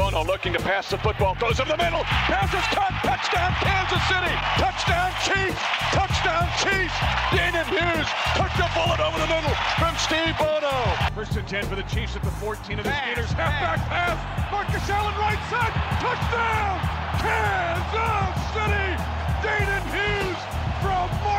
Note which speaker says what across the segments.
Speaker 1: Bono looking to pass the football, goes in the middle, passes cut, touchdown Kansas City, touchdown Chiefs, touchdown Chiefs. Danan Hughes took the bullet over the middle from Steve Bono. First and 10 for the Chiefs at the 14 of the Gators. Halfback pass, Marcus Allen right side, touchdown Kansas City.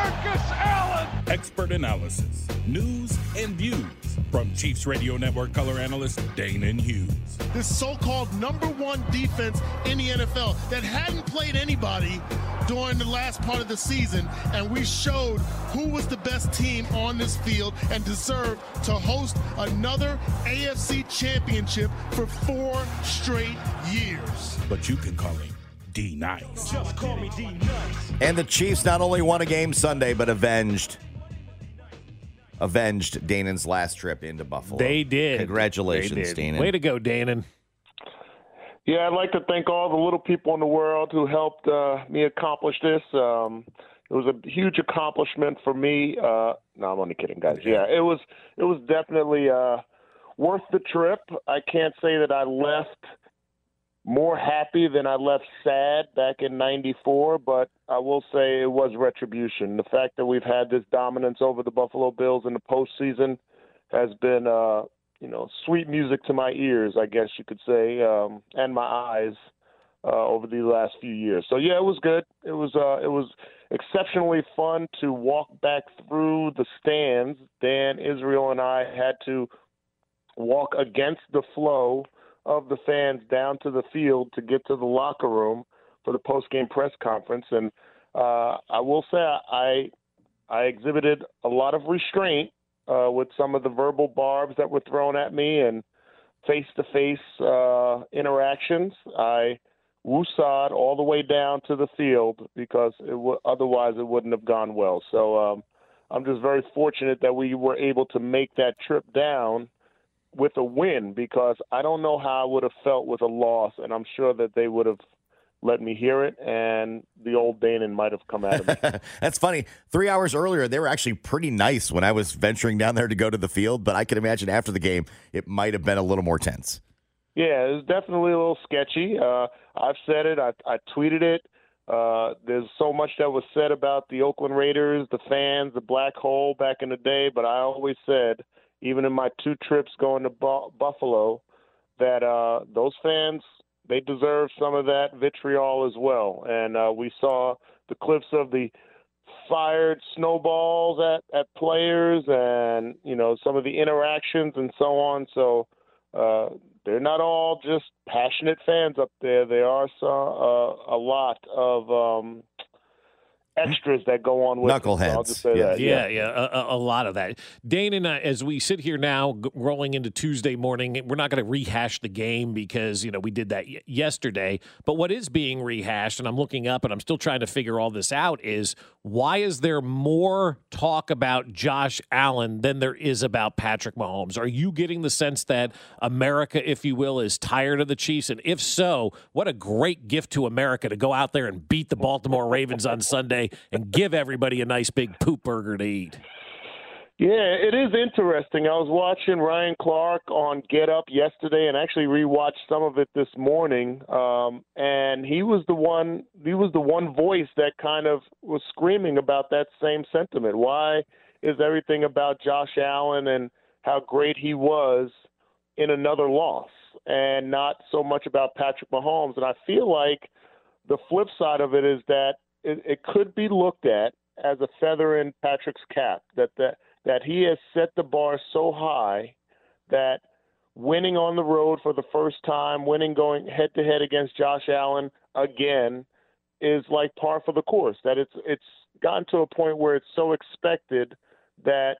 Speaker 1: Danan Hughes from Marcus Allen.
Speaker 2: Expert analysis, news, and views from Chiefs Radio Network color analyst Danan Hughes.
Speaker 3: This so-called number one defense in the NFL that hadn't played anybody during the last part of the season, and we showed who was the best team on this field and deserved to host another AFC championship for four straight years.
Speaker 2: But you can call him D Nice.
Speaker 1: Just call me D Nice.
Speaker 4: And the Chiefs not only won a game Sunday, but avenged avenged Danan's last trip into Buffalo.
Speaker 5: They did.
Speaker 4: Congratulations,
Speaker 5: They did.
Speaker 4: Danan.
Speaker 5: Way to go, Danan.
Speaker 6: Yeah, I'd like to thank all the little people in the world who helped uh, me accomplish this. Um, it was a huge accomplishment for me. Uh, no, I'm only kidding, guys. Yeah, it was. It was definitely uh, worth the trip. I can't say that I left more happy than I left sad back in '94, but I will say it was retribution. The fact that we've had this dominance over the Buffalo Bills in the postseason has been, uh, you know, sweet music to my ears, I guess you could say, um, and my eyes uh, over the last few years. So yeah, it was good. It was uh, it was exceptionally fun to walk back through the stands. Dan Israel and I had to walk against the flow of the fans down to the field to get to the locker room for the post game press conference. And uh, I will say I I exhibited a lot of restraint uh, with some of the verbal barbs that were thrown at me and face to face interactions. I woosawed all the way down to the field because it w- otherwise it wouldn't have gone well. So um, I'm just very fortunate that we were able to make that trip down with a win because I don't know how I would have felt with a loss, and I'm sure that they would have let me hear it, and the old Danan might have come out of me.
Speaker 4: That's funny. Three hours earlier, they were actually pretty nice when I was venturing down there to go to the field, but I can imagine after the game, it might have been a little more tense.
Speaker 6: Yeah, it was definitely a little sketchy. Uh, I've said it. I, I tweeted it. Uh, there's so much that was said about the Oakland Raiders, the fans, the black hole back in the day, but I always said, even in my two trips going to Bu- Buffalo, that uh, those fans they deserve some of that vitriol as well. And uh, we saw the clips of the fired snowballs at at players, and you know some of the interactions and so on. So uh, they're not all just passionate fans up there. There are some, uh, a lot of um, extras that go on with it. So I'll just say that.
Speaker 5: Yeah, yeah, a, a- a lot of that. Dane and I, as we sit here now, g- rolling into Tuesday morning, we're not going to rehash the game because you know we did that y- yesterday. But what is being rehashed, and I'm looking up, and I'm still trying to figure all this out, is why is there more talk about Josh Allen than there is about Patrick Mahomes? Are you getting the sense that America, if you will, is tired of the Chiefs? And if so, what a great gift to America to go out there and beat the Baltimore Ravens on Sunday and give everybody a nice big poop burger to eat.
Speaker 6: Yeah, it is interesting. I was watching Ryan Clark on Get Up yesterday, and actually rewatched some of it this morning. Um, and he was the one. He was the one voice that kind of was screaming about that same sentiment. Why is everything about Josh Allen and how great he was in another loss and not so much about Patrick Mahomes. And I feel like the flip side of it is that it, it could be looked at as a feather in Patrick's cap that that that he has set the bar so high that winning on the road for the first time, winning going head to head against Josh Allen again is like par for the course. That it's it's gotten to a point where it's so expected that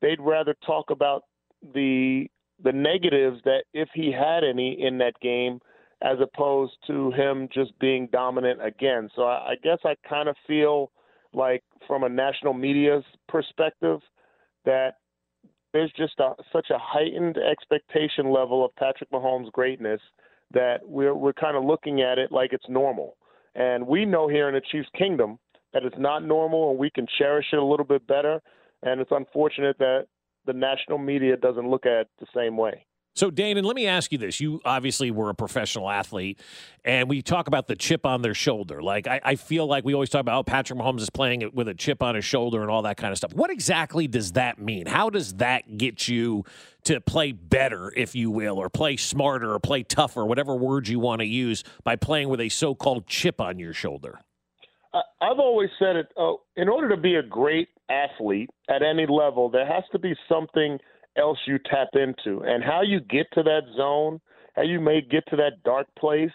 Speaker 6: they'd rather talk about the the negatives that if he had any in that game as opposed to him just being dominant again. So I, I guess I kind of feel like from a national media's perspective that there's just a, such a heightened expectation level of Patrick Mahomes' greatness that we're we're kind of looking at it like it's normal. And we know here in the Chiefs Kingdom that it's not normal, and we can cherish it a little bit better. And it's unfortunate that the national media doesn't look at it the same way.
Speaker 5: So, Dane, and let me ask you this. You obviously were a professional athlete, and we talk about the chip on their shoulder. Like, I, I, feel like we always talk about, oh, Patrick Mahomes is playing with a chip on his shoulder and all that kind of stuff. What exactly does that mean? How does that get you to play better, if you will, or play smarter or play tougher, whatever words you want to use, by playing with a so called chip on your shoulder?
Speaker 6: I've always said it. Uh, in order to be a great athlete at any level, there has to be something – else you tap into. And how you get to that zone, how you may get to that dark place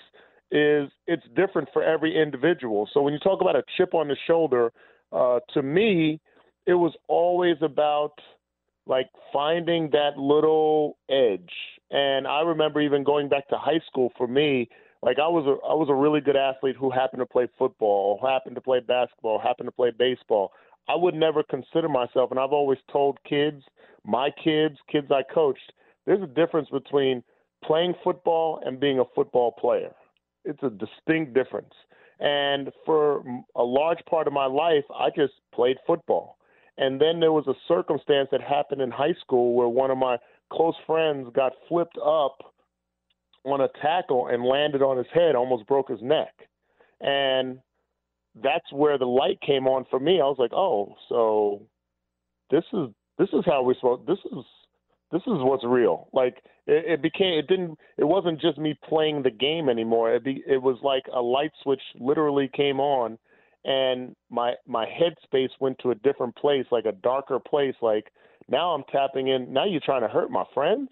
Speaker 6: is it's different for every individual. So when you talk about a chip on the shoulder, uh, to me, it was always about like finding that little edge. And I remember even going back to high school for me, like I was a I was a really good athlete who happened to play football, happened to play basketball, happened to play baseball. I would never consider myself and I've always told kids my kids, kids I coached, there's a difference between playing football and being a football player. It's a distinct difference. And for a large part of my life, I just played football. And then there was a circumstance that happened in high school where one of my close friends got flipped up on a tackle and landed on his head, almost broke his neck. And that's where the light came on for me. I was like, oh, so this is this is how we're supposed. This is this is what's real. Like it, it became. It didn't. It wasn't just me playing the game anymore. It be, it was like a light switch literally came on, and my my headspace went to a different place, like a darker place. Like now I'm tapping in. Now you're trying to hurt my friends.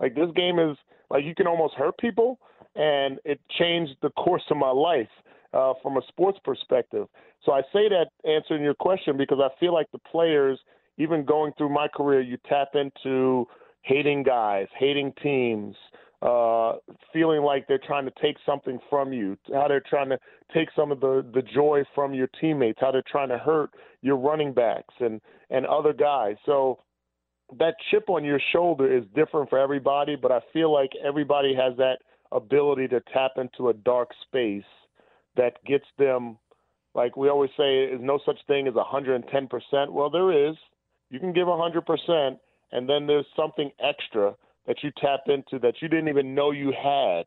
Speaker 6: Like this game is like you can almost hurt people, and it changed the course of my life. Uh, from a sports perspective. So I say that answering your question because I feel like the players even going through my career, you tap into hating guys, hating teams, uh, feeling like they're trying to take something from you, how they're trying to take some of the, the joy from your teammates, how they're trying to hurt your running backs and, and other guys. So that chip on your shoulder is different for everybody, but I feel like everybody has that ability to tap into a dark space that gets them like we always say is no such thing as 110%. Well, there is you can give 100%, and then there's something extra that you tap into that you didn't even know you had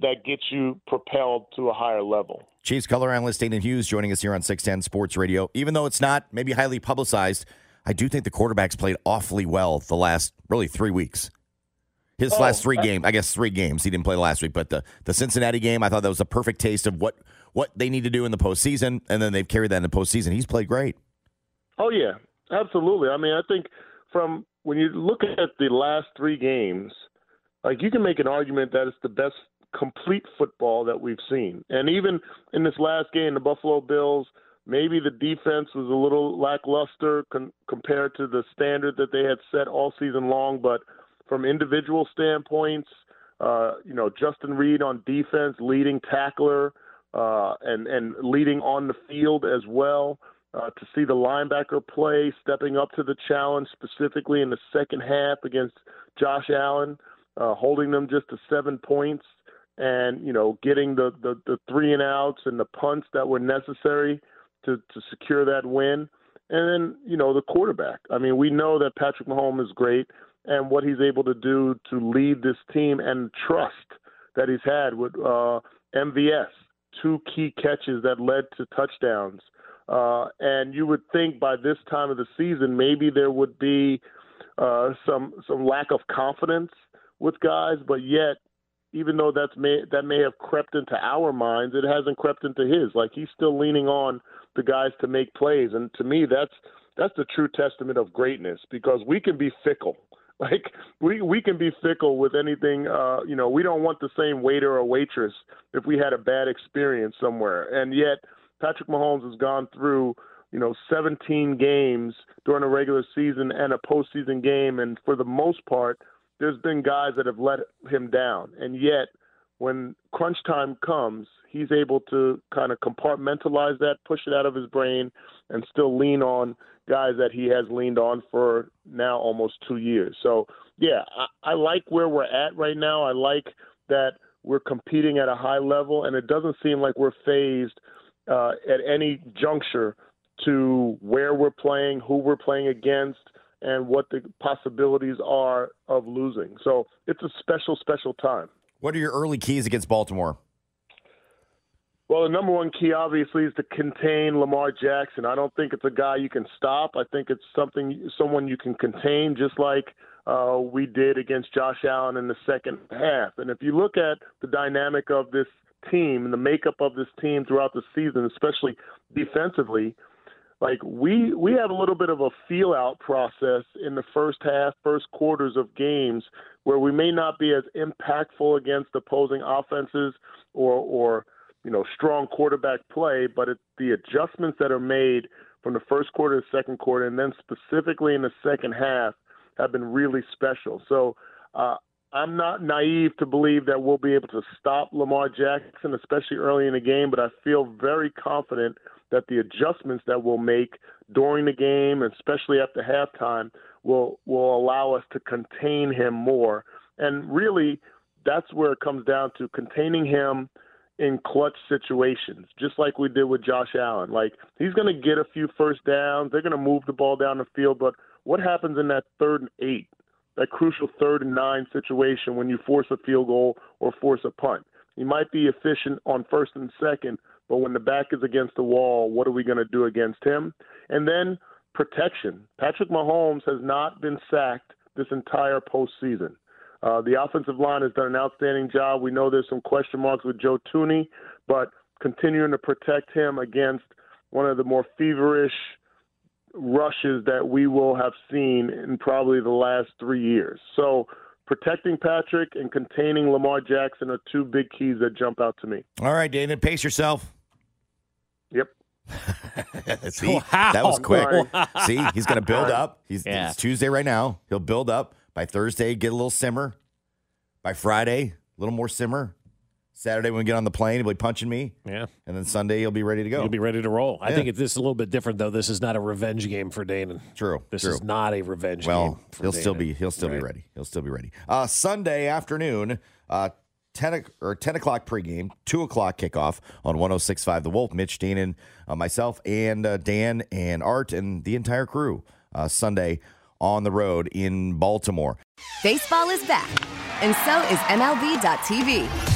Speaker 6: that gets you propelled to a higher level.
Speaker 4: Chiefs color analyst Danan Hughes joining us here on 610 Sports Radio. Even though it's not maybe highly publicized, I do think the quarterback's played awfully well the last really three weeks. His oh, last three games, I guess three games. He didn't play last week, but the, the Cincinnati game, I thought that was a perfect taste of what what they need to do in the postseason, and then they've carried that in the postseason. He's played great.
Speaker 6: Oh yeah, Absolutely. I mean, I think from when you look at the last three games, like you can make an argument that it's the best complete football that we've seen. And even in this last game, the Buffalo Bills, maybe the defense was a little lackluster con- compared to the standard that they had set all season long. But from individual standpoints, uh, you know, Justin Reid on defense, leading tackler, uh, and and leading on the field as well uh, to see the linebacker play, stepping up to the challenge, specifically in the second half against Josh Allen, uh, holding them just to seven points, and you know getting the, the the three and outs and the punts that were necessary to to secure that win. And then you know the quarterback. I mean, we know that Patrick Mahomes is great, and what he's able to do to lead this team and trust that he's had with uh, MVS, two key catches that led to touchdowns. Uh, and you would think by this time of the season, maybe there would be uh, some some lack of confidence with guys, but yet even though that's may that may have crept into our minds, it hasn't crept into his. Like he's still leaning on the guys to make plays, and to me, that's that's the true testament of greatness because we can be fickle. Like we we can be fickle with anything. Uh, you know, we don't want the same waiter or waitress if we had a bad experience somewhere, and yet Patrick Mahomes has gone through you know 17 games during a regular season and a postseason game, and for the most part, there's been guys that have let him down, and yet when crunch time comes, he's able to kind of compartmentalize that, push it out of his brain, and still lean on guys that he has leaned on for now almost two years. So, yeah, I, I like where we're at right now. I like that we're competing at a high level, and it doesn't seem like we're fazed uh, at any juncture to where we're playing, who we're playing against, and what the possibilities are of losing. So it's a special, special time.
Speaker 4: What are your early keys against Baltimore?
Speaker 6: Well, the number one key, obviously, is to contain Lamar Jackson. I don't think it's a guy you can stop. I think it's something, someone you can contain, just like uh, we did against Josh Allen in the second half. And if you look at the dynamic of this team and the makeup of this team throughout the season, especially defensively, like we we have a little bit of a feel out process in the first half, first quarters of games where we may not be as impactful against opposing offenses or or you know, strong quarterback play, but it's the adjustments that are made from the first quarter to second quarter, and then specifically in the second half, have been really special. So uh, I'm not naive to believe that we'll be able to stop Lamar Jackson, especially early in the game, but I feel very confident that the adjustments that we'll make during the game, especially after halftime, will will allow us to contain him more. And really, that's where it comes down to containing him in clutch situations, just like we did with Josh Allen. Like he's going to get a few first downs, they're going to move the ball down the field, but what happens in that third and eight, that crucial third and nine situation when you force a field goal or force a punt? He might be efficient on first and second, but when the back is against the wall, what are we going to do against him? And then protection. Patrick Mahomes has not been sacked this entire postseason. Uh, the offensive line has done an outstanding job. We know there's some question marks with Joe Thuney, but continuing to protect him against one of the more feverish rushes that we will have seen in probably the last three years. So protecting Patrick and containing Lamar Jackson are two big keys that jump out to me.
Speaker 4: All right, David, pace yourself.
Speaker 6: Yep.
Speaker 4: See,
Speaker 5: Wow.
Speaker 4: that was quick.
Speaker 5: Wow.
Speaker 4: See, he's going to build up. He's
Speaker 5: Yeah.
Speaker 4: it's Tuesday right now. He'll build up by Thursday, get a little simmer. By Friday, a little more simmer. Saturday when we get on the plane, he'll be punching me,
Speaker 5: Yeah.
Speaker 4: and then Sunday he'll be ready to go.
Speaker 5: He'll be ready to roll. I
Speaker 4: Yeah.
Speaker 5: think it's this is a little bit different though. This is not a revenge game for Danan.
Speaker 4: True.
Speaker 5: This
Speaker 4: true.
Speaker 5: is not a revenge
Speaker 4: well,
Speaker 5: game. For
Speaker 4: he'll still be he'll still be ready. He'll still be ready. Uh, Sunday afternoon, uh, ten o- or ten o'clock pregame, two o'clock kickoff on 106.5 The Wolf. Mitch Dean uh, myself and uh, Dan and Art and the entire crew. Uh, Sunday on the road in Baltimore.
Speaker 7: Baseball is back, and so is MLB.tv.